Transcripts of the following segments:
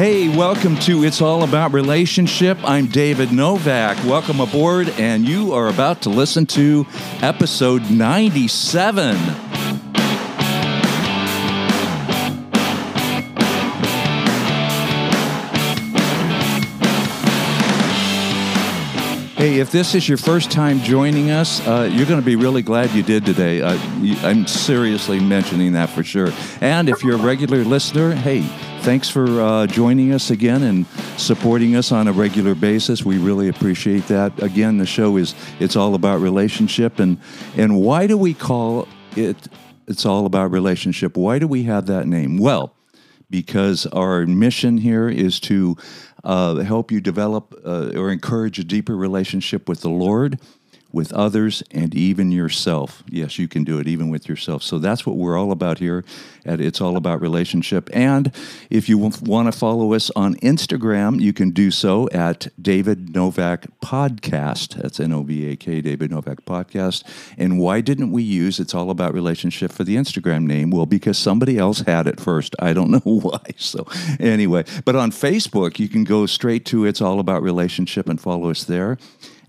Hey, welcome to It's All About Relationship. I'm David Novak. Welcome aboard, and you are about to listen to episode 97. Hey, if this is your first time joining us, uh, you're going to be really glad you did today. Uh, I'm seriously mentioning that for sure. And if you're a regular listener, hey, thanks for uh, joining us again and supporting us on a regular basis. We really appreciate that. Again, the show is it's all about relationship, and and why do we call it? It's all about relationship. Why do we have that name? Well, because our mission here is to uh, help you develop uh, or encourage a deeper relationship with the Lord, with others, and even yourself. Yes, you can do it even with yourself. So that's what we're all about here at It's All About Relationship. And if you want to follow us on Instagram, you can do so at David Novak Podcast. That's N O V A K, David Novak Podcast. And why didn't we use It's All About Relationship for the Instagram name? Well, because somebody else had it first. I don't know why. So, anyway, but on Facebook, you can go straight to It's All About Relationship and follow us there.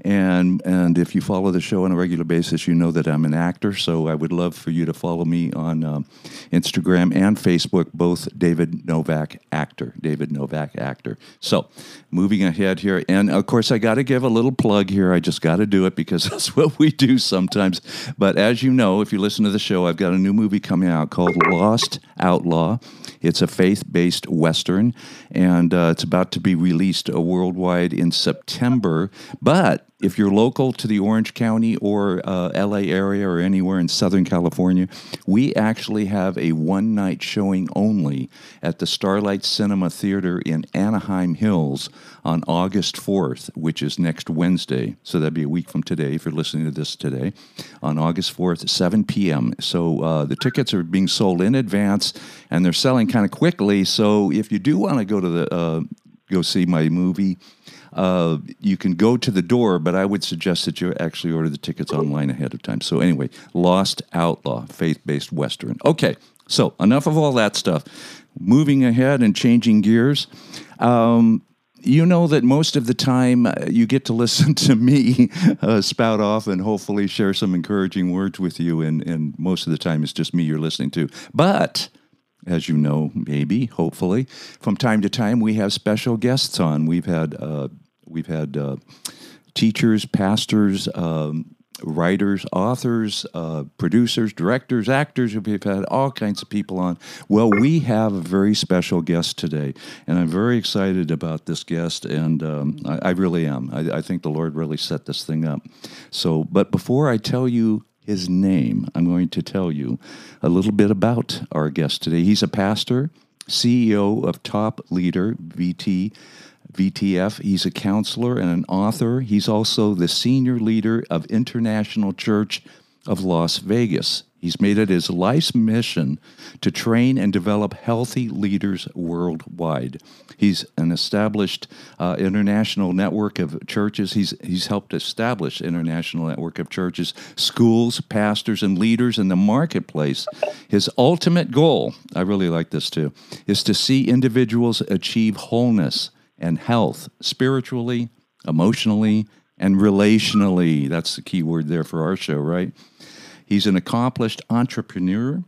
And and if you follow the show on a regular basis, you know that I'm an actor. So I would love for you to follow me on um, Instagram and Facebook, both David Novak actor, David Novak actor. So moving ahead here, and of course I got to give a little plug here. I just got to do it because that's what we do sometimes. But as you know, if you listen to the show, I've got a new movie coming out called Lost Outlaw. It's a faith-based western, and uh, it's about to be released worldwide in September. But if you're local to the Orange County or uh, LA area or anywhere in Southern California, we actually have a one night showing only at the Starlight Cinema Theater in Anaheim Hills on August 4th, which is next Wednesday. So that'd be a week from today if you're listening to this today, on August 4th, 7 p.m. So uh, the tickets are being sold in advance and they're selling kind of quickly. So if you do want to go to the uh, go see my movie, uh, you can go to the door, but I would suggest that you actually order the tickets online ahead of time. So, anyway, Lost Outlaw, faith based Western. Okay, so enough of all that stuff. Moving ahead and changing gears. Um, you know that most of the time uh, you get to listen to me uh, spout off and hopefully share some encouraging words with you, and, and most of the time it's just me you're listening to. But as you know, maybe, hopefully, from time to time we have special guests on. We've had uh, we've had uh, teachers, pastors, um, writers, authors, uh, producers, directors, actors. We've had all kinds of people on. Well, we have a very special guest today, and I'm very excited about this guest, and um, I, I, really am. I, I think the Lord really set this thing up. So, but before I tell you his name, I'm going to tell you a little bit about our guest today. He's a pastor, CEO of Top Leader VT. VTF. He's a counselor and an author. He's also the senior leader of International Church of Las Vegas. He's made it his life's mission to train and develop healthy leaders worldwide. He's an established uh, international network of churches. He's, he's helped establish international network of churches, schools, pastors, and leaders in the marketplace. His ultimate goal, I really like this too, is to see individuals achieve wholeness and health spiritually, emotionally, and relationally. That's the key word there for our show, right? He's an accomplished entrepreneur,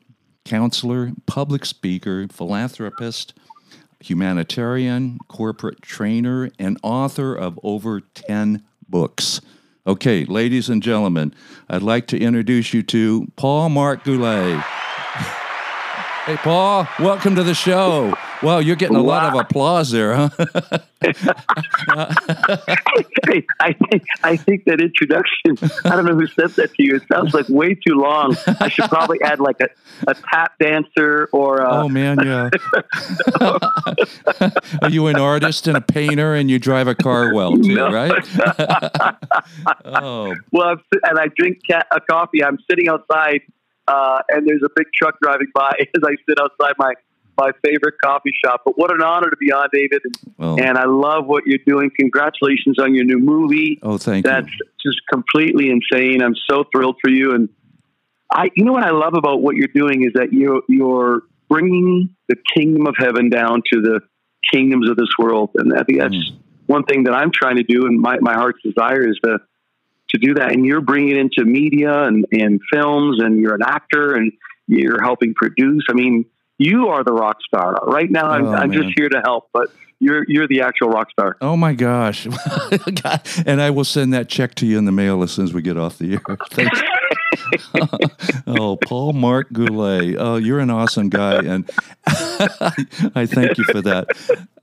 counselor, public speaker, philanthropist, humanitarian, corporate trainer, and author of over 10 books. Okay, ladies and gentlemen, I'd like to introduce you to Paul Mark Goulet. Hey, Paul, welcome to the show. Well, you're getting a wow. lot of applause there, huh? I think I think that introduction. I don't know who said that to you. It sounds like way too long. I should probably add like a, a tap dancer or. A, oh man, yeah. Are you an artist and a painter, and you drive a car well too, no. right? oh. Well, and I drink a coffee. I'm sitting outside, uh, and there's a big truck driving by as I sit outside my my favorite coffee shop. But what an honor to be on, David. And, well, and I love what you're doing. Congratulations on your new movie. Oh, thank That's you. That's just completely insane. I'm so thrilled for you. And I, you know what I love about what you're doing is that you're you're bringing the kingdom of heaven down to the kingdoms of this world. And I think that's mm. one thing that I'm trying to do, and my, my heart's desire is to to do that. And you're bringing it into media and, and films, and you're an actor, and you're helping produce. I mean, you are the rock star. Right now, I'm, oh, I'm just here to help, but you're you're the actual rock star. Oh my gosh! and I will send that check to you in the mail as soon as we get off the air. Thanks. oh, Paul Mark Goulet. Oh, you're an awesome guy, and I thank you for that.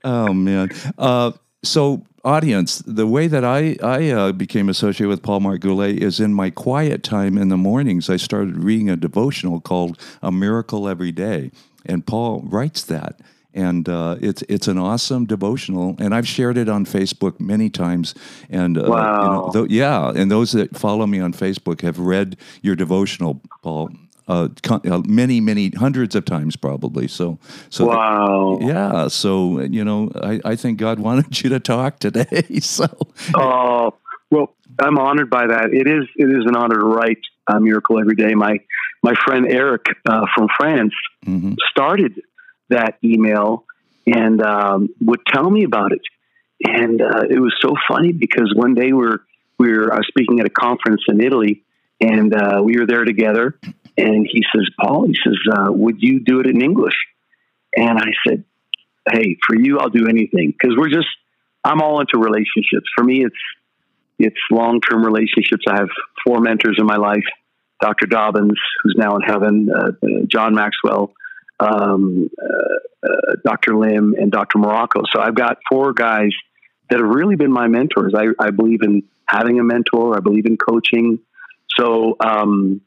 Oh man. Uh, so, audience, the way that I I uh, became associated with Paul Mark Goulet is in my quiet time in the mornings. I started reading a devotional called "A Miracle Every Day," and Paul writes that and uh, it's it's an awesome devotional, and I've shared it on Facebook many times. And uh, wow, you know, th- yeah, and those that follow me on Facebook have read your devotional, Paul. Uh, uh, many, many hundreds of times, probably. So, so wow, yeah. So, you know, I, I think God wanted you to talk today. so, oh, well, I'm honored by that. It is, it is an honor to write a miracle every day. My, my friend Eric uh, from France mm-hmm. started that email and um, would tell me about it. And uh, it was so funny because one day we were we were I was speaking at a conference in Italy, and uh, we were there together. And he says, "Paul," he says, uh, "Would you do it in English?" And I said, "Hey, for you, I'll do anything because we're just I'm all into relationships. For me, it's it's long term relationships. I have four mentors in my life: Dr. Dobbins, who's now in heaven, uh, uh, John Maxwell, um, uh, uh, Dr. Lim, and Dr. Morocco. So I've got four guys that have really been my mentors. I, I believe in having a mentor. I believe in coaching. So, um,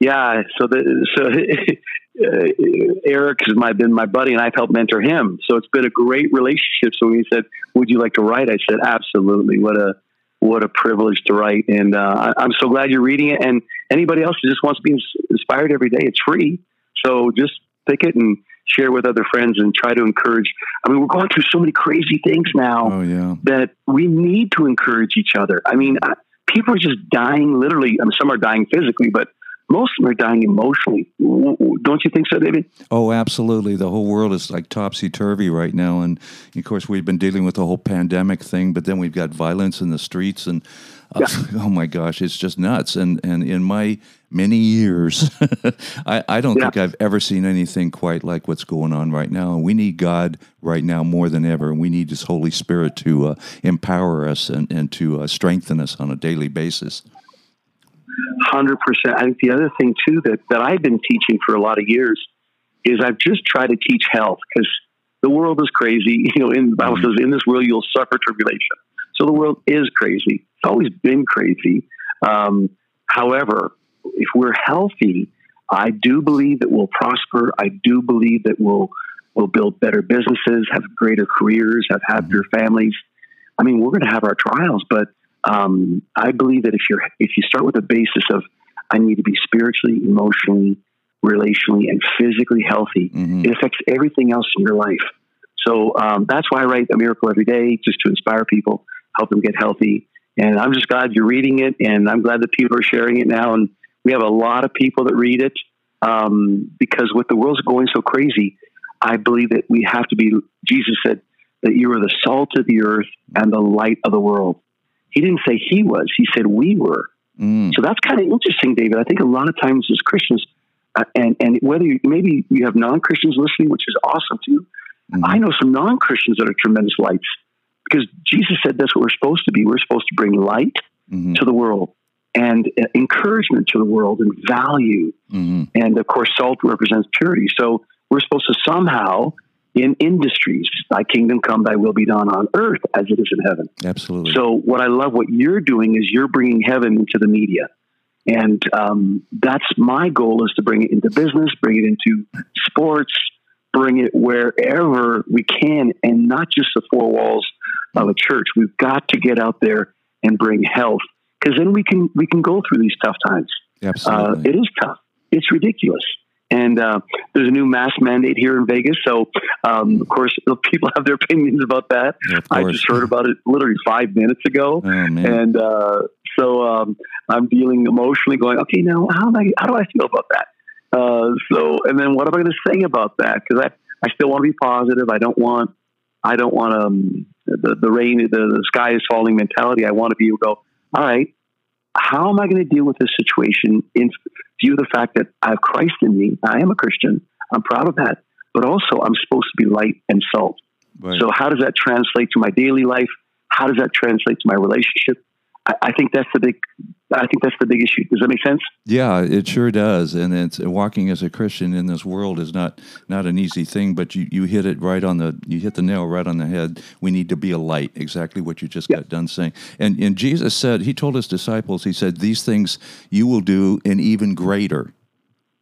yeah, so the, so uh, Eric has my, been my buddy, and I've helped mentor him. So it's been a great relationship. So when he said, "Would you like to write?" I said, "Absolutely." What a what a privilege to write, and uh, I, am so glad you're reading it. And anybody else who just wants to be inspired every day, it's free. So just pick it and share with other friends and try to encourage. I mean, we're going through so many crazy things now oh, yeah. that we need to encourage each other. I mean, people are just dying literally. I mean, some are dying physically, but most of them are dying emotionally. Don't you think so, David? Oh, absolutely. The whole world is like topsy turvy right now. And of course, we've been dealing with the whole pandemic thing, but then we've got violence in the streets and yeah. oh my gosh, it's just nuts. And and in my many years, I, I don't yeah. think I've ever seen anything quite like what's going on right now. And We need God right now more than ever. And we need His Holy Spirit to uh, empower us and, and to uh, strengthen us on a daily basis. Hundred percent. I think the other thing too that that I've been teaching for a lot of years is I've just tried to teach health because the world is crazy. You know, in the Bible mm-hmm. says, "In this world you'll suffer tribulation." So the world is crazy. It's always been crazy. Um, however, if we're healthy, I do believe that we'll prosper. I do believe that we'll we'll build better businesses, have greater careers, have happier families. I mean, we're going to have our trials, but um, I believe that if you're if you start with a basis of I need to be spiritually, emotionally, relationally, and physically healthy, mm-hmm. it affects everything else in your life. So um, that's why I write a miracle every day, just to inspire people help them get healthy. And I'm just glad you're reading it, and I'm glad that people are sharing it now. And we have a lot of people that read it um, because with the world's going so crazy, I believe that we have to be. Jesus said that you are the salt of the earth and the light of the world. He didn't say he was; he said we were. Mm. So that's kind of interesting, David. I think a lot of times as Christians, uh, and and whether you, maybe you have non Christians listening, which is awesome too. Mm. I know some non Christians that are tremendous lights because Jesus said that's what we're supposed to be. We're supposed to bring light mm-hmm. to the world and uh, encouragement to the world and value. Mm-hmm. And of course, salt represents purity. So we're supposed to somehow, in industries, thy kingdom come, thy will be done on earth as it is in heaven. Absolutely. So what I love what you're doing is you're bringing heaven into the media. And um, that's my goal is to bring it into business, bring it into sports, bring it wherever we can, and not just the four walls of a church. We've got to get out there and bring health because then we can we can go through these tough times. Absolutely, uh, it is tough. It's ridiculous. And uh, there's a new mask mandate here in Vegas. So, um, of course, people have their opinions about that. Yeah, I just heard about it literally five minutes ago. Oh, and uh, so um, I'm dealing emotionally, going, okay, now how do I, how do I feel about that? Uh, so, and then what am I going to say about that? Because I, I still want to be positive. I don't want I don't want um, the the rain, the, the sky is falling mentality. I want to be able to go. All right, how am I going to deal with this situation in view the fact that I have Christ in me? I am a Christian. I'm proud of that. But also, I'm supposed to be light and salt. Right. So, how does that translate to my daily life? How does that translate to my relationship? I, I think that's the big. I think that's the big issue. Does that make sense? Yeah, it sure does. And it's walking as a Christian in this world is not not an easy thing. But you, you hit it right on the you hit the nail right on the head. We need to be a light. Exactly what you just got done saying. And and Jesus said he told his disciples he said these things you will do and even greater.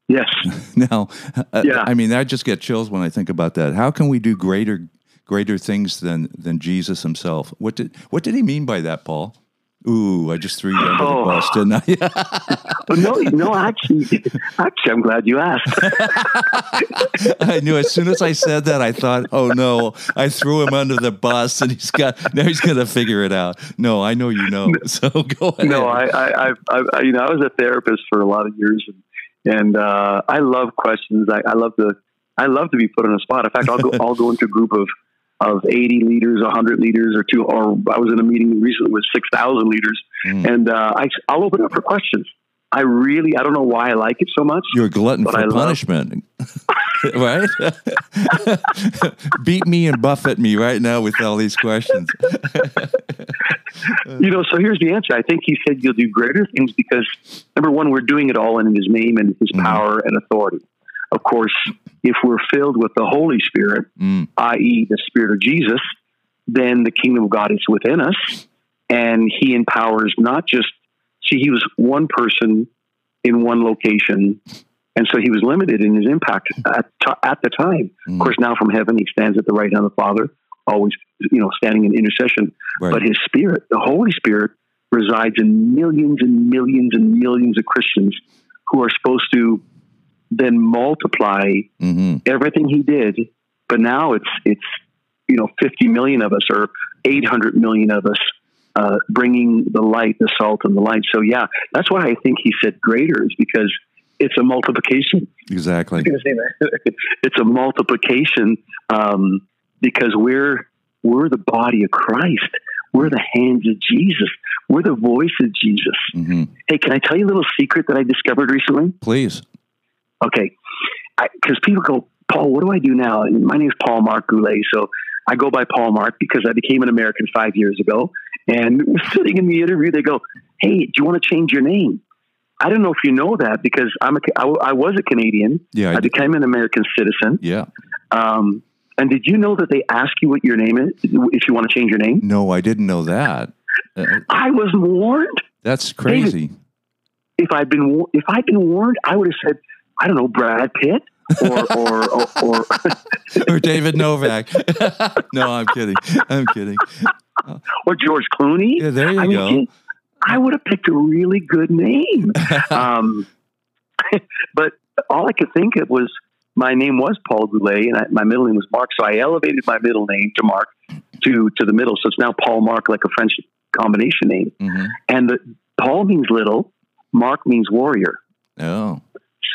Yes. now, uh, yeah. I mean, I just get chills when I think about that. How can we do greater greater things than than Jesus himself? What did what did he mean by that, Paul? Ooh, I just threw you under oh. the bus, didn't I? no, no, actually, actually, I'm glad you asked. I knew as soon as I said that, I thought, oh no, I threw him under the bus, and he's got now he's going to figure it out. No, I know you know, so go ahead. No, I, I, I, I, you know, I was a therapist for a lot of years, and, and uh, I love questions. I, I love to, I love to be put on a spot. In fact, I'll go, I'll go into a group of of 80 leaders, 100 leaders, or two. Or I was in a meeting recently with 6,000 leaders, mm. and uh, I, I'll open up for questions. I really, I don't know why I like it so much. You're a glutton for I punishment, right? Beat me and buffet me right now with all these questions. you know, so here's the answer. I think he said you'll do greater things because number one, we're doing it all in his name and his mm. power and authority. Of course, if we're filled with the Holy Spirit, mm. i.e., the Spirit of Jesus, then the kingdom of God is within us, and He empowers not just. See, He was one person in one location, and so He was limited in His impact at, at the time. Mm. Of course, now from heaven He stands at the right hand of the Father, always you know standing in intercession. Right. But His Spirit, the Holy Spirit, resides in millions and millions and millions of Christians who are supposed to then multiply mm-hmm. everything he did. But now it's it's you know 50 million of us or 800 million of us uh, bringing the light, the salt, and the light. So yeah, that's why I think he said greater is because it's a multiplication. Exactly. it's a multiplication um, because we're we're the body of Christ. We're the hands of Jesus. We're the voice of Jesus. Mm-hmm. Hey, can I tell you a little secret that I discovered recently? Please. Okay, because people go, Paul, what do I do now? And my name is Paul Mark Goulet, so I go by Paul Mark because I became an American five years ago. And sitting in the interview, they go, "Hey, do you want to change your name?" I don't know if you know that because I'm a, I, I was a Canadian. Yeah, I, I became an American citizen. Yeah. Um, and did you know that they ask you what your name is if you want to change your name? No, I didn't know that. Uh, I was warned. That's crazy. David, if I'd been if I'd been warned, I would have said, I don't know, Brad Pitt or or or, or, or David Novak. no, I'm kidding. I'm kidding. Or George Clooney. Yeah, there you I go. Mean, I would have picked a really good name. um, but all I could think of was my name was Paul Goulet and I, my middle name was Mark. So I elevated my middle name to Mark to to the middle. So it's now Paul Mark, like a French combination name. Mm-hmm. And the, Paul means little, Mark means warrior. Oh.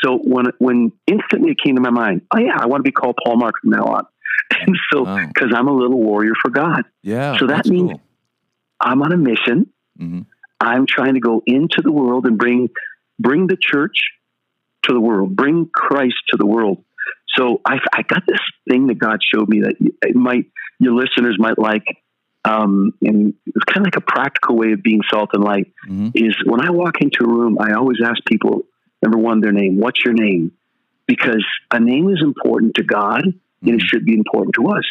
So when when instantly it came to my mind, oh yeah, I want to be called Paul Mark from now on. And so because wow. I'm a little warrior for God. Yeah. So that means cool. I'm on a mission. Mm-hmm. I'm trying to go into the world and bring bring the church to the world, bring Christ to the world. So I, I got this thing that God showed me that it might your listeners might like. Um, and it's kind of like a practical way of being salt and light. Mm-hmm. Is when I walk into a room, I always ask people, Number one, their name. What's your name? Because a name is important to God mm-hmm. and it mm-hmm. should be important to us.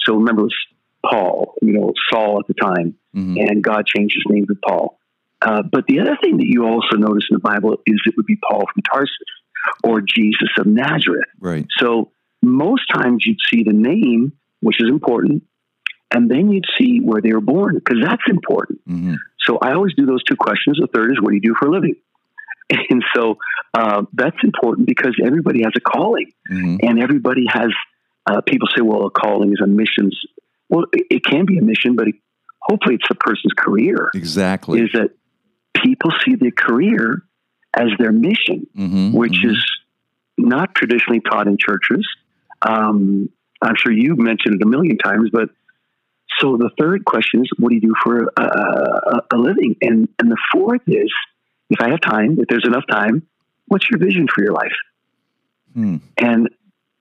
So remember, it was Paul, you know, Saul at the time, mm-hmm. and God changed his name to Paul. Uh, but the other thing that you also notice in the Bible is it would be Paul from Tarsus or Jesus of Nazareth. Right. So most times you'd see the name, which is important, and then you'd see where they were born because that's important. Mm-hmm. So I always do those two questions. The third is, what do you do for a living? And so uh, that's important because everybody has a calling, mm-hmm. and everybody has. Uh, people say, "Well, a calling is a mission." Well, it, it can be a mission, but it, hopefully, it's a person's career. Exactly, is that people see their career as their mission, mm-hmm, which mm-hmm. is not traditionally taught in churches. Um, I'm sure you've mentioned it a million times, but so the third question is, what do you do for a, a, a living? And and the fourth is, if I have time, if there's enough time, what's your vision for your life? Hmm. And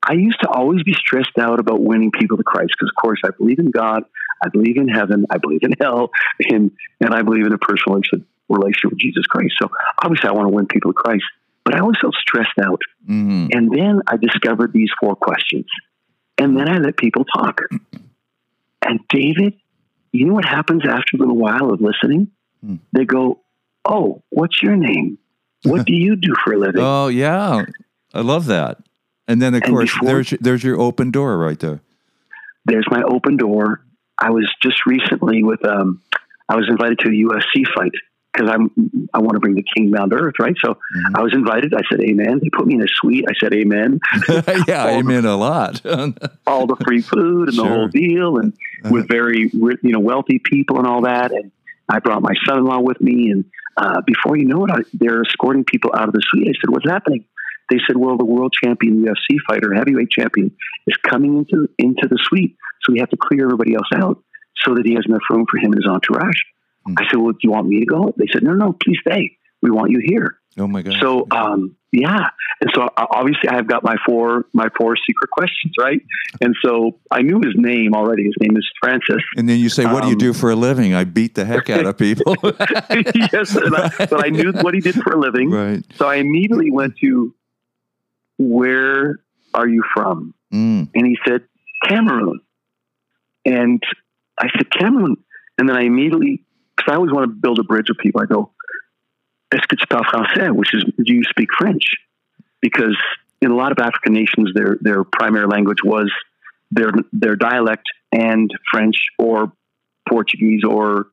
I used to always be stressed out about winning people to Christ because, of course, I believe in God, I believe in heaven, I believe in hell, and and I believe in a personal relationship with Jesus Christ. So obviously, I want to win people to Christ, but I always felt stressed out. Mm-hmm. And then I discovered these four questions, and then I let people talk. And David, you know what happens after a little while of listening? Mm. They go, "Oh, what's your name? What do you do for a living?" oh yeah, I love that. And then of and course, before, there's there's your open door right there. There's my open door. I was just recently with um, I was invited to a UFC fight because I'm I want to bring the king down to earth, right? So mm-hmm. I was invited. I said amen. They put me in a suite. I said amen. yeah, amen the, a lot. all the free food and sure. the whole deal, and uh-huh. with very you know wealthy people and all that. And I brought my son-in-law with me, and uh, before you know it, I, they're escorting people out of the suite. I said, "What's happening?" They said, "Well, the world champion UFC fighter, heavyweight champion, is coming into into the suite, so we have to clear everybody else out so that he has enough room for him and his entourage." Mm-hmm. I said, "Well, do you want me to go?" They said, "No, no, please stay. We want you here." Oh my god! So, um, yeah, and so uh, obviously I've got my four my four secret questions, right? And so I knew his name already. His name is Francis. And then you say, "What um, do you do um, for a living?" I beat the heck out of people. yes, I, but I knew what he did for a living. Right. So I immediately went to, "Where are you from?" Mm. And he said, "Cameroon." And I said, "Cameroon." And then I immediately because I always want to build a bridge with people. I go, est-ce que tu parles français? Which is, do you speak French? Because in a lot of African nations, their their primary language was their their dialect and French or Portuguese or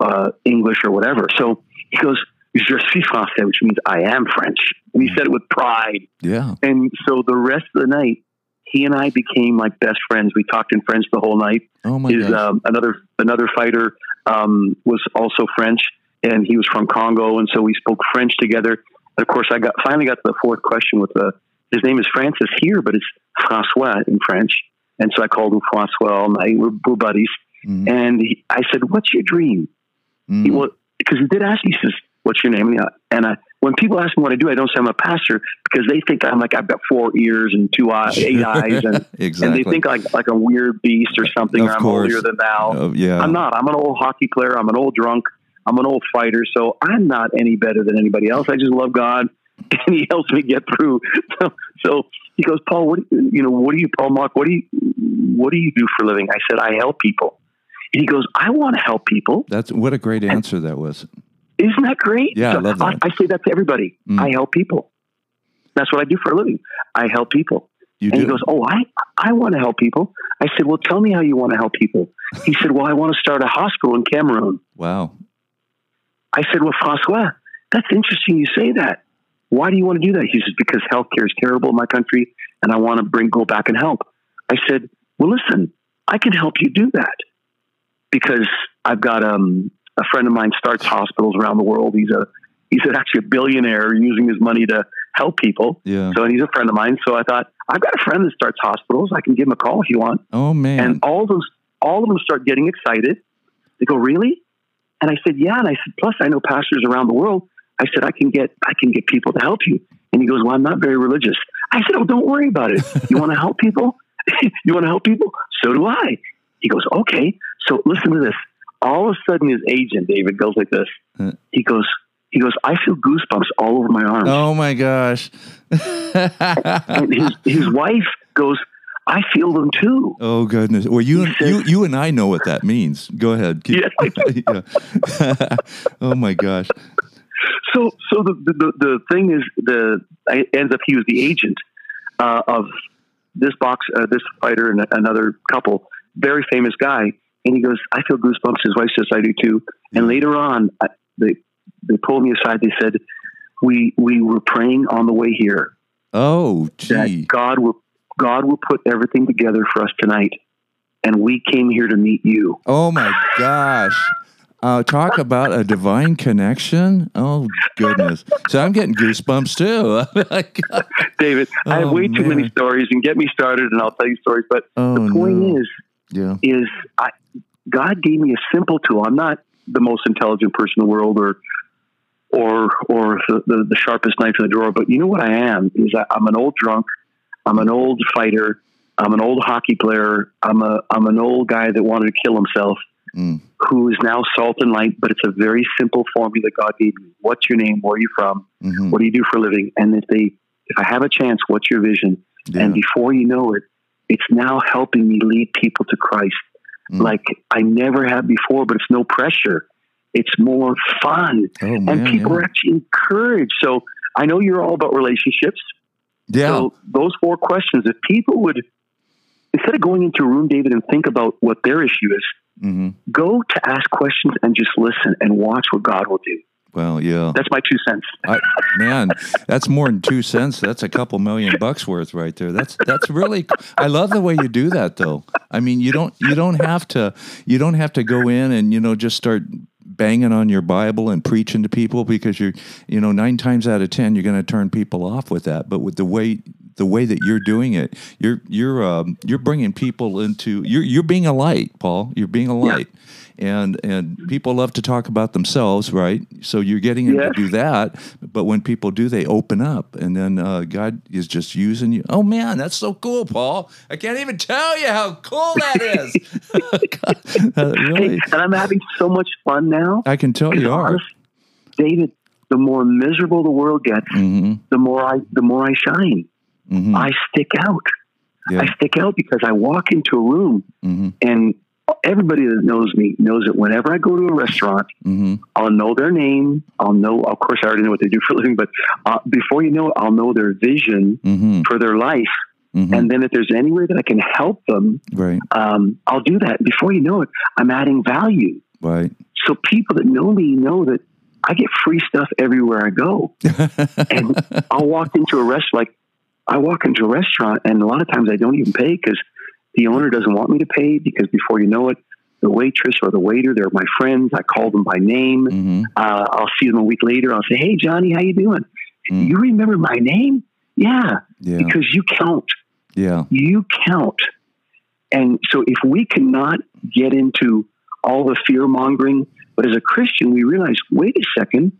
uh, English or whatever. So he goes, "Je suis français," which means I am French, and he said it with pride. Yeah. And so the rest of the night, he and I became like best friends. We talked in French the whole night. Oh my His, um, another another fighter um, was also French, and he was from Congo, and so we spoke French together. And of course, I got finally got to the fourth question with the his name is Francis here, but it's Francois in French, and so I called him Francois all night. We're, we're buddies, mm-hmm. and he, I said, "What's your dream?" Mm-hmm. He well, because he did ask me, he says, "What's your name?" And I, when people ask me what I do, I don't say I'm a pastor because they think I'm like I've got four ears and two eyes, eight eyes, and, exactly. and they think like like a weird beast or something. Of or I'm course. holier than thou. Uh, yeah, I'm not. I'm an old hockey player. I'm an old drunk. I'm an old fighter. So I'm not any better than anybody else. I just love God, and He helps me get through. So, so he goes, Paul, what you know? What do you, Paul Mark? What do you what do you do for a living? I said, I help people. And he goes, I want to help people. That's what a great answer and, that was. Isn't that great? Yeah, so I love that. I, I, say that to everybody. Mm. I help people. That's what I do for a living. I help people. You and do. he goes, "Oh, I I want to help people." I said, "Well, tell me how you want to help people." He said, "Well, I want to start a hospital in Cameroon." Wow. I said, "Well, Francois, that's interesting. You say that. Why do you want to do that?" He says, "Because healthcare is terrible in my country, and I want to bring go back and help." I said, "Well, listen, I can help you do that because I've got um a friend of mine starts hospitals around the world. He's a he's actually a billionaire using his money to help people. Yeah. So and he's a friend of mine. So I thought I've got a friend that starts hospitals. I can give him a call if you want. Oh man! And all those all of them start getting excited. They go, really? And I said, yeah. And I said, plus I know pastors around the world. I said I can get I can get people to help you. And he goes, well, I'm not very religious. I said, oh, don't worry about it. You want to help people? you want to help people? So do I. He goes, okay. So listen to this all of a sudden his agent david goes like this uh. he goes he goes i feel goosebumps all over my arms oh my gosh and his, his wife goes i feel them too oh goodness well you says, you you and i know what that means go ahead Keep, yeah, yeah. oh my gosh so so the, the the thing is the I ends up he was the agent uh, of this box uh, this fighter and another couple very famous guy and he goes, I feel goosebumps. His wife says, I do too. And later on, I, they, they pulled me aside. They said, we, we were praying on the way here. Oh, gee. That God will, God will put everything together for us tonight. And we came here to meet you. Oh my gosh. Uh, talk about a divine connection. Oh goodness! So I'm getting goosebumps too. David, oh, I have oh, way man. too many stories, and get me started, and I'll tell you stories. But oh, the point no. is, yeah. is I, God gave me a simple tool. I'm not the most intelligent person in the world, or or or the, the, the sharpest knife in the drawer. But you know what I am is I, I'm an old drunk. I'm an old fighter. I'm an old hockey player. I'm a I'm an old guy that wanted to kill himself mm. who is now salt and light, but it's a very simple formula God gave me. What's your name? Where are you from? Mm-hmm. What do you do for a living? And if they, if I have a chance, what's your vision? Yeah. And before you know it, it's now helping me lead people to Christ mm. like I never have before, but it's no pressure. It's more fun. Oh, man, and people yeah. are actually encouraged. So I know you're all about relationships. Yeah. So those four questions, if people would, instead of going into a room, David, and think about what their issue is, Mm-hmm. Go to ask questions and just listen and watch what God will do. Well, yeah. That's my two cents. I, man, that's more than two cents. That's a couple million bucks worth right there. That's that's really. I love the way you do that, though. I mean, you don't you don't have to you don't have to go in and you know just start banging on your Bible and preaching to people because you're you know nine times out of ten you're going to turn people off with that. But with the way the way that you're doing it, you're you're um, you're bringing people into you're you're being a light, Paul. You're being a light, yeah. and and people love to talk about themselves, right? So you're getting them to do that. But when people do, they open up, and then uh, God is just using you. Oh man, that's so cool, Paul! I can't even tell you how cool that is. God, uh, really. And I'm having so much fun now. I can tell you are. David, the more miserable the world gets, mm-hmm. the more I the more I shine mm-hmm. I stick out. Yeah. I stick out because I walk into a room mm-hmm. and everybody that knows me knows that whenever I go to a restaurant, mm-hmm. I'll know their name. I'll know, of course, I already know what they do for a living, but uh, before you know it, I'll know their vision mm-hmm. for their life. Mm-hmm. And then if there's any way that I can help them, right. um, I'll do that. Before you know it, I'm adding value. Right. So people that know me know that I get free stuff everywhere I go. and I'll walk into a restaurant like I walk into a restaurant and a lot of times I don't even pay because the owner doesn't want me to pay because before you know it, the waitress or the waiter, they're my friends. I call them by name. Mm-hmm. Uh, I'll see them a week later. I'll say, "Hey, Johnny, how you doing? Mm. You remember my name? Yeah, yeah, because you count. Yeah, you count. And so, if we cannot get into all the fear mongering, but as a Christian, we realize, wait a second,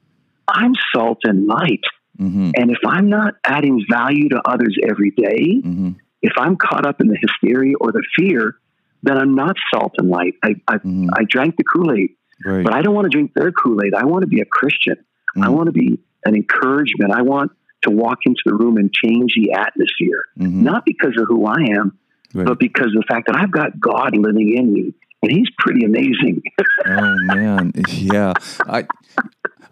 I'm salt and light. Mm-hmm. And if I'm not adding value to others every day, mm-hmm. if I'm caught up in the hysteria or the fear, then I'm not salt and light. I, I, mm-hmm. I drank the Kool Aid, right. but I don't want to drink their Kool Aid. I want to be a Christian. I mm-hmm. want to be an encouragement. I want to walk into the room and change the atmosphere, mm-hmm. not because of who I am, right. but because of the fact that I've got God living in me and he's pretty amazing. oh man, yeah. I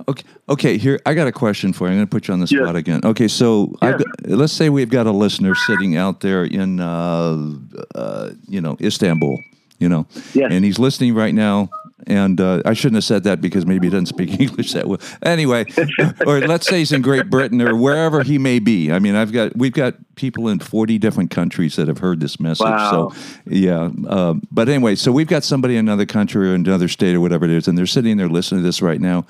Okay, okay. Here, I got a question for you. I'm going to put you on the spot yeah. again. Okay, so yeah. got, let's say we've got a listener sitting out there in, uh, uh, you know, Istanbul. You know, yeah. and he's listening right now. And uh, I shouldn't have said that because maybe he doesn't speak English that well. Anyway, or let's say he's in Great Britain or wherever he may be. I mean, I've got we've got people in forty different countries that have heard this message. Wow. So, yeah. Uh, but anyway, so we've got somebody in another country or another state or whatever it is, and they're sitting there listening to this right now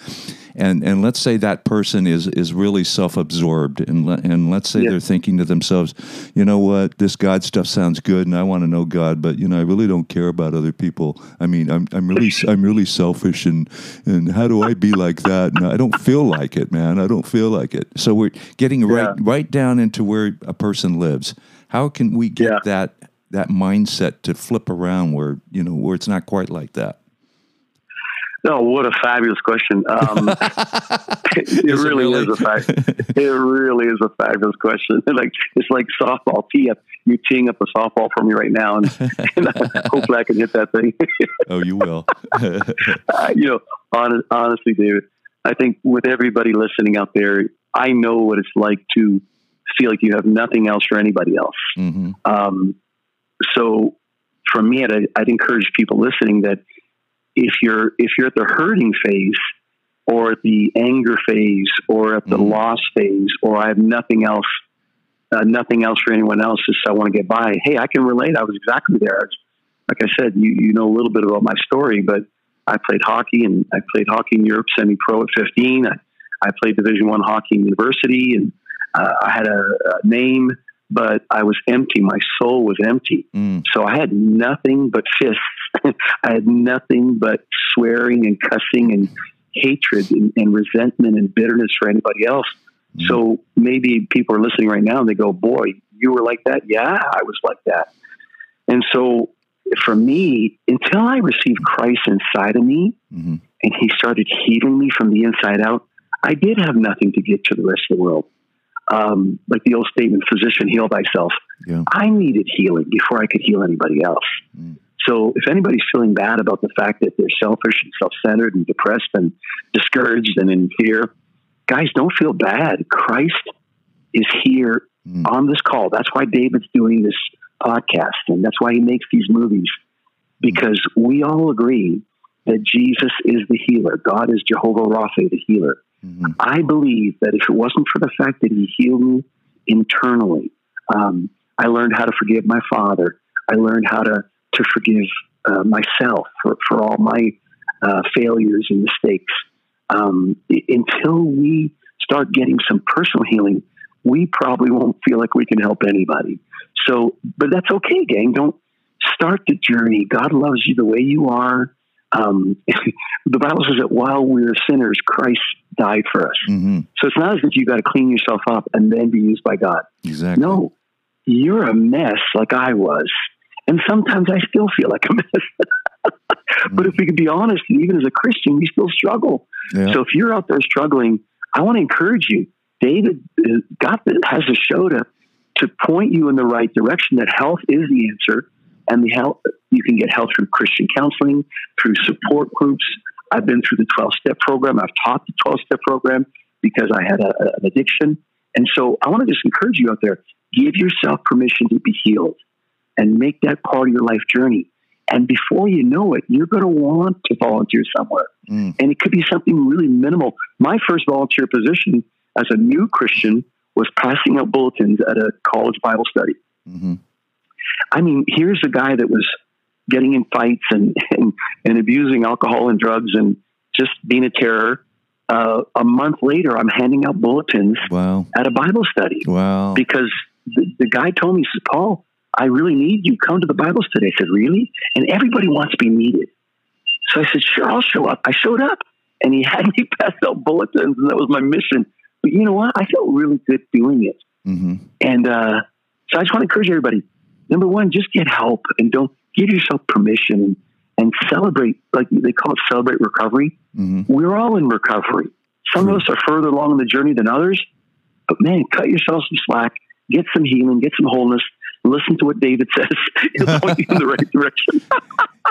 and and let's say that person is is really self-absorbed and le- and let's say they're thinking to themselves you know what? This god stuff sounds good and i want to know god but you know i really don't care about other people. I mean i'm, I'm really i'm really selfish and and how do i be like that? And i don't feel like it man. I don't feel like it. So we're getting yeah. right right down into where a person lives. How can we get yeah. that that mindset to flip around where you know where it's not quite like that no, what a fabulous question. Um, it really, really, is a fact. It really is a fabulous question. like it's like softball tee up. You're teeing up a softball for me right now, and, and hopefully I can hit that thing. oh, you will. uh, you know, on, honestly, David, I think with everybody listening out there, I know what it's like to feel like you have nothing else for anybody else. Mm-hmm. Um, so, for me, I'd, I'd encourage people listening that if you're if you're at the hurting phase or at the anger phase or at the mm-hmm. loss phase or I have nothing else uh, nothing else for anyone else just I want to get by hey I can relate I was exactly there like I said you you know a little bit about my story but I played hockey, and I played hockey in Europe semi-pro at 15. I, I played Division One hockey in university, and uh, I had a, a, name, but I was empty. My soul was empty. Mm. So I had nothing but fists. I had nothing but swearing and cussing and hatred and, and resentment and bitterness for anybody else. Mm. So maybe people are listening right now and they go, "Boy, you were like that." Yeah, I was like that. And so for me, until I received Christ inside of me mm-hmm. and he started healing me from the inside out, I did have nothing to give to the rest of the world. Um, like the old statement, physician, heal thyself. Yeah. I needed healing before I could heal anybody else. Mm. So if anybody's feeling bad about the fact that they're selfish and self centered and depressed and discouraged and in fear, guys, don't feel bad. Christ is here mm. on this call. That's why David's doing this podcast, and that's why he makes these movies, because we all agree that Jesus is the healer. God is Jehovah Rapha, the healer. Mm-hmm. I believe that if it wasn't for the fact that he healed me internally, um, I learned how to forgive my father. I learned how to, to forgive uh, myself for, for all my uh, failures and mistakes. Um, until we start getting some personal healing, we probably won't feel like we can help anybody. So, but that's okay, gang. Don't start the journey. God loves you the way you are. Um, the Bible says that while we are sinners, Christ died for us. Mm-hmm. So it's not as if you got to clean yourself up and then be used by God. Exactly. No, you're a mess like I was. And sometimes I still feel like a mess. mm-hmm. But if we could be honest, even as a Christian, we still struggle. Yeah. So if you're out there struggling, I want to encourage you. David, uh, God has a show to to point you in the right direction that health is the answer and the health you can get help through Christian counseling, through support groups. I've been through the 12 step program. I've taught the 12 step program because I had a, an addiction. And so I want to just encourage you out there give yourself permission to be healed and make that part of your life journey. And before you know it, you're going to want to volunteer somewhere. Mm. And it could be something really minimal. My first volunteer position as a new Christian was passing out bulletins at a college Bible study. Mm-hmm. I mean, here's a guy that was getting in fights and, and, and abusing alcohol and drugs and just being a terror. Uh, a month later, I'm handing out bulletins wow. at a Bible study. Wow. Because the, the guy told me, he says, Paul, I really need you. Come to the Bible study. I said, Really? And everybody wants to be needed. So I said, Sure, I'll show up. I showed up and he had me pass out bulletins, and that was my mission. But you know what? I felt really good doing it. Mm-hmm. And uh, so I just want to encourage everybody number one, just get help and don't give yourself permission and celebrate, like they call it celebrate recovery. Mm-hmm. We're all in recovery. Some True. of us are further along in the journey than others, but man, cut yourself some slack, get some healing, get some wholeness, listen to what David says. It'll point you in the right direction.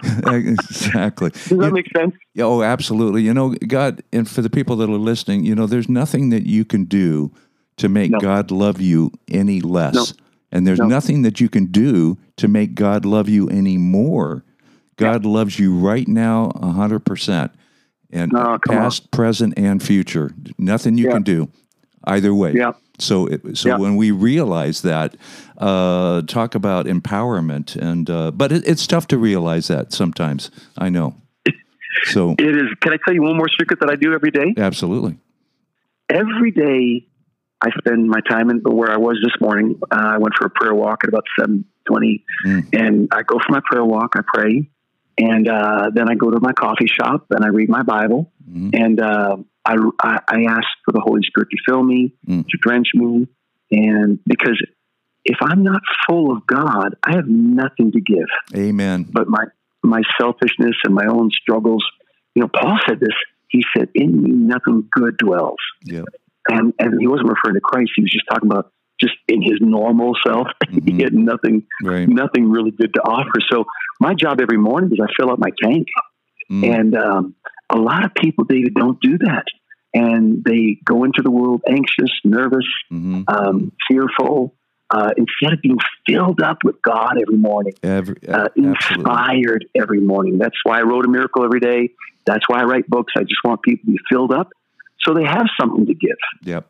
exactly. Does that you, make sense? Oh, absolutely. You know, God, and for the people that are listening, you know, there's nothing that you can do to make no. God love you any less. No. And there's no. nothing that you can do to make God love you anymore. God yeah. loves you right now 100%. And past, on. present, and future. Nothing you yeah. can do either way. Yeah. So, it, so yeah. when we realize that, uh, talk about empowerment, and uh, but it, it's tough to realize that sometimes. I know. So it is. Can I tell you one more secret that I do every day? Absolutely. Every day, I spend my time in where I was this morning. Uh, I went for a prayer walk at about seven twenty, mm. and I go for my prayer walk. I pray, and uh, then I go to my coffee shop and I read my Bible, mm. and uh, I, I, I ask for the Holy Spirit to fill me, mm. to drench me, and because if I'm not full of God, I have nothing to give. Amen. But my my selfishness and my own struggles. You know, Paul said this. He said, "In me, nothing good dwells." Yeah. And and he wasn't referring to Christ. He was just talking about just in his normal self. Mm-hmm. he had nothing, right. nothing really good to offer. So my job every morning is I fill up my tank, mm. and um, a lot of people, David, don't do that. And they go into the world anxious, nervous, mm-hmm. um, fearful, uh, instead of being filled up with God every morning, every, uh, inspired every morning. That's why I wrote a miracle every day. That's why I write books. I just want people to be filled up so they have something to give. Yep.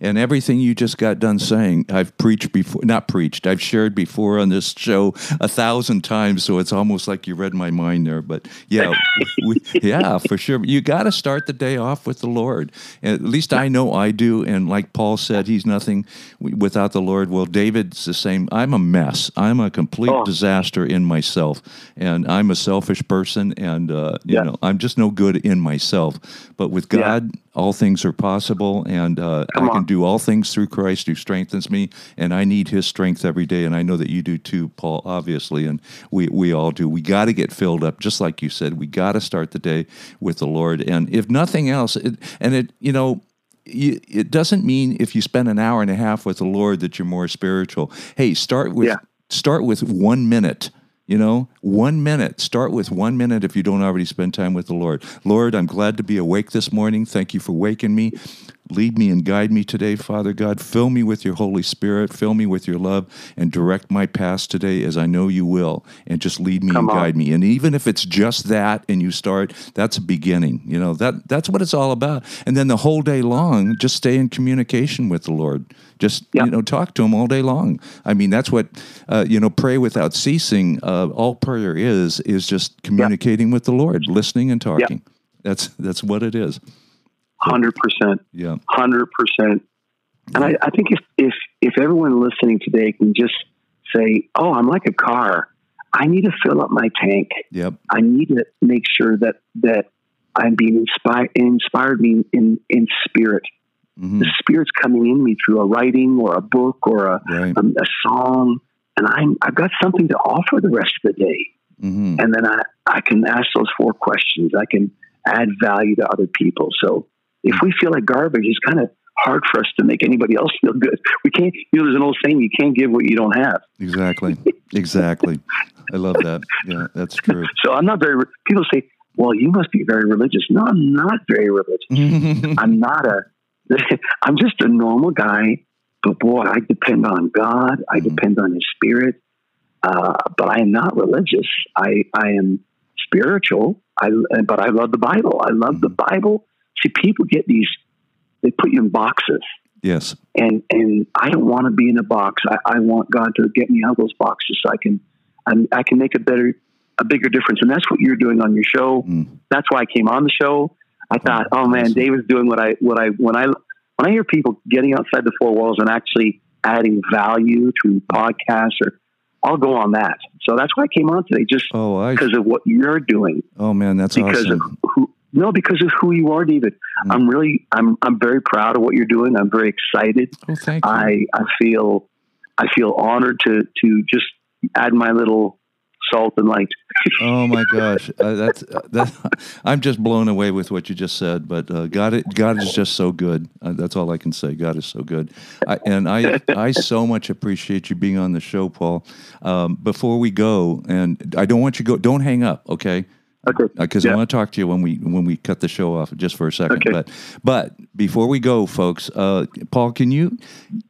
And everything you just got done saying, I've preached before, not preached, I've shared before on this show a thousand times. So it's almost like you read my mind there. But yeah, we, yeah, for sure. You got to start the day off with the Lord. At least I know I do. And like Paul said, he's nothing without the Lord. Well, David's the same. I'm a mess. I'm a complete oh. disaster in myself. And I'm a selfish person. And, uh, you yeah. know, I'm just no good in myself. But with God, yeah all things are possible, and uh, I can do all things through Christ who strengthens me. And I need His strength every day, and I know that you do too, Paul. Obviously, and we we all do. We got to get filled up, just like you said. We got to start the day with the Lord, and if nothing else, it, and it you know it doesn't mean if you spend an hour and a half with the Lord that you're more spiritual. Hey, start with yeah. start with one minute you know, one minute. Start with one minute if you don't already spend time with the Lord. Lord, I'm glad to be awake this morning. Thank you for waking me. Lead me and guide me today, Father God. Fill me with your Holy Spirit. Fill me with your love and direct my path today as I know you will. And just lead me Come and on. guide me. And even if it's just that and you start, that's a beginning. You know, that that's what it's all about. And then the whole day long, just stay in communication with the Lord. Just, yep. you know, talk to him all day long. I mean, that's what, uh, you know, pray without ceasing. Uh, all prayer is, is just communicating yep. with the Lord, listening and talking. Yep. That's, that's what it is. Hundred percent. Yeah. Hundred percent. And I, I think if, if if everyone listening today can just say, "Oh, I'm like a car. I need to fill up my tank. Yep. I need to make sure that that I'm being inspired inspired me in in spirit. Mm-hmm. The spirit's coming in me through a writing or a book or a right. a, a, song, and I'm I've got something to offer the rest of the day. Mm-hmm. And then I I can ask those four questions. I can add value to other people. So if we feel like garbage, it's kind of hard for us to make anybody else feel good. We can't, you know, there's an old saying, you can't give what you don't have. Exactly. exactly. I love that. Yeah, that's true. So I'm not very, people say, well, you must be very religious. No, I'm not very religious. I'm not a, I'm just a normal guy, but boy, I depend on God. I mm-hmm. depend on his spirit. Uh, but I am not religious. I, I am spiritual. I, but I love the Bible. I love the mm-hmm. Bible See, people get these, they put you in boxes. Yes. And and I don't want to be in a box. I, I want God to get me out of those boxes so I can I'm, I can make a better a bigger difference. And that's what you're doing on your show. Mm. That's why I came on the show. I thought, oh man, David's doing what I what I when I when I hear people getting outside the four walls and actually adding value to podcasts or I'll go on that. So that's why I came on today, just oh, because of what you're doing. Oh man, that's because awesome. of who no, because of who you are, David. Mm. I'm really, I'm, I'm very proud of what you're doing. I'm very excited. Oh, thank you. I, I feel, I feel honored to, to just add my little salt and light. oh my gosh, uh, that's uh, that. I'm just blown away with what you just said. But uh, God, God is just so good. Uh, that's all I can say. God is so good, I, and I, I so much appreciate you being on the show, Paul. Um, before we go, and I don't want you to go. Don't hang up, okay? Okay. Because uh, yeah. I want to talk to you when we when we cut the show off just for a second. Okay. But but before we go, folks, uh, Paul, can you,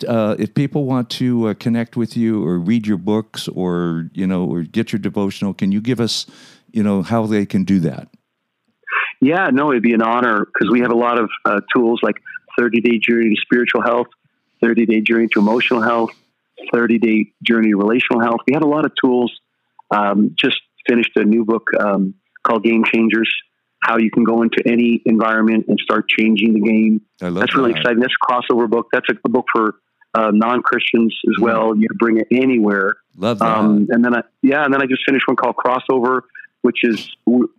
uh, if people want to uh, connect with you or read your books or you know or get your devotional, can you give us you know how they can do that? Yeah, no, it'd be an honor because we have a lot of uh, tools like 30 day journey to spiritual health, 30 day journey to emotional health, 30 day journey to relational health. We have a lot of tools. Um, just finished a new book. Um, called Game Changers. How you can go into any environment and start changing the game. That's really that. exciting. That's a crossover book. That's a, book for uh, non Christians as mm-hmm. well. You can bring it anywhere. Love that. Um, and then I, yeah, and then I just finished one called Crossover, which is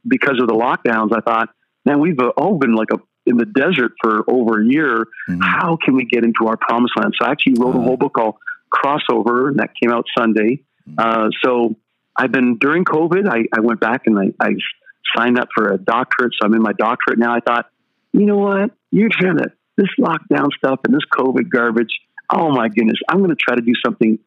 because of the lockdowns. I thought, man, we've uh, all been like a in the desert for over a year. Mm-hmm. How can we get into our promised land? So I actually wrote uh, a whole book called Crossover, and that came out Sunday. Mm-hmm. Uh, so I've been during COVID. I, I went back and I, I signed up for a doctorate, so I'm in my doctorate now. I thought, you know what? You're trying to this lockdown stuff and this COVID garbage. Oh my goodness, I'm going to try to do something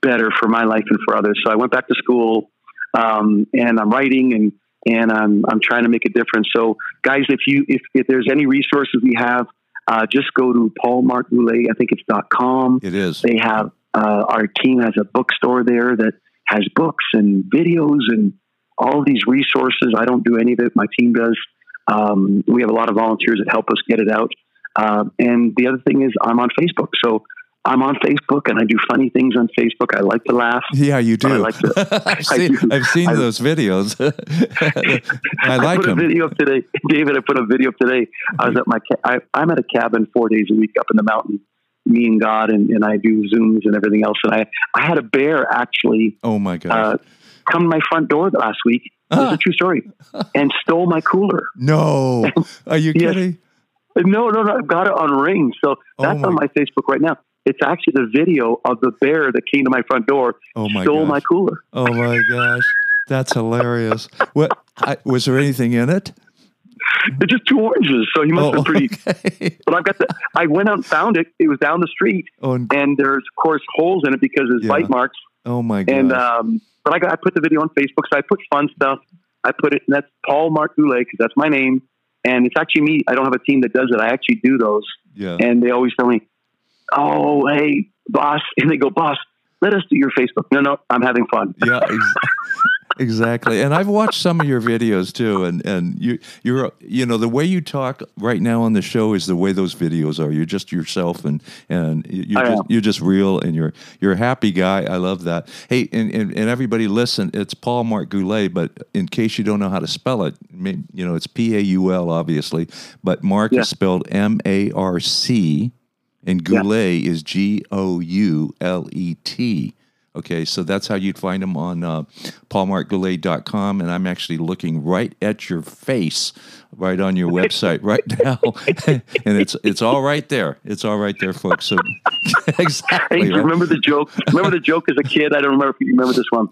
better for my life and for others. So I went back to school, um, and I'm writing and and I'm I'm trying to make a difference. So guys, if you if if there's any resources we have, uh, just go to Paul Mark Goulet. I think it's dot com. It is. They have uh, our team has a bookstore there that has books and videos and all these resources. I don't do any of it. My team does. Um, we have a lot of volunteers that help us get it out. Uh, and the other thing is, I'm on Facebook. So I'm on Facebook and I do funny things on Facebook. I like to laugh. Yeah, you do. I like to, I've seen, I've seen I, those videos. I like I put them. a video up today, David. I put a video up today. I was at my. I, I'm at a cabin four days a week up in the mountain. Me and God, and, and I do zooms and everything else. And I I had a bear actually. Oh my god! Uh, come to my front door last week. It's a true story, and stole my cooler. No, are you kidding? No, no, no. I've got it on ring, so oh that's oh my. on my Facebook right now. It's actually the video of the bear that came to my front door, oh my stole gosh. my cooler. Oh my gosh, that's hilarious. what I, was there anything in it? It's just two oranges, so he must oh, have been pretty. Okay. But I've got the. I went out and found it. It was down the street, oh, and, and there's of course holes in it because there's yeah. bite marks. Oh my god! And um, but I got I put the video on Facebook, so I put fun stuff. I put it, and that's Paul Mark Goulet because that's my name, and it's actually me. I don't have a team that does it. I actually do those. Yeah. And they always tell me, oh, hey, boss. And they go, boss, let us do your Facebook. No, no, I'm having fun. Yeah, ex- exactly. And I've watched some of your videos too, and and you you're you know the way you talk right now on the show is the way those videos are. You're just yourself, and and you're just, you're just real, and you're you're a happy guy. I love that. Hey, and and, and everybody listen. It's Paul Mark Goulet, but in case you don't know how to spell it, you know it's P A U L obviously, but Mark yeah. is spelled M A R C and Goulet yeah. is G O U L E T. Okay, so that's how you'd find them on uh, paulmarkgoulet.com. And I'm actually looking right at your face, right on your website right now. and it's it's all right there. It's all right there, folks. So exactly. Hey, right? remember the joke? Remember the joke as a kid? I don't remember if you remember this one.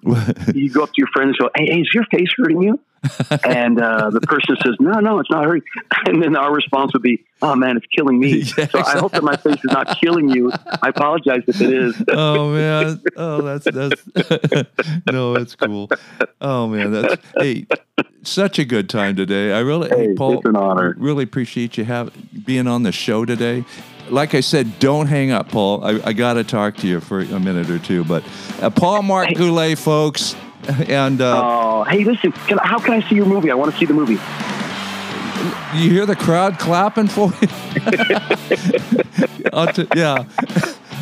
you go up to your friend and go, hey, hey, is your face hurting you? and uh, the person says, "No, no, it's not hurting." And then our response would be, "Oh man, it's killing me." So I hope that my face is not killing you. I apologize if it is. oh man, oh that's that's no, that's cool. Oh man, that's hey, such a good time today. I really, hey, hey Paul, it's an honor. Really appreciate you have being on the show today like I said, don't hang up, Paul. I, I got to talk to you for a minute or two. But uh, Paul Mark Goulet, folks, and uh, oh, hey, listen, can, how can I see your movie? I want to see the movie. You hear the crowd clapping for you? t- yeah.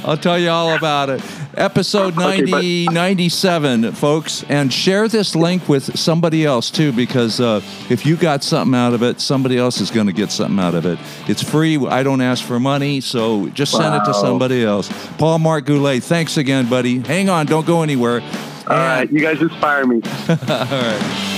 I'll tell you all about it. Episode 90, okay, but- 97, folks. And share this link with somebody else, too, because uh, if you got something out of it, somebody else is going to get something out of it. It's free. I don't ask for money, so just send wow. it to somebody else. Paul Mark Goulet, thanks again, buddy. Hang on. Don't go anywhere. All right, you guys inspire me. All right.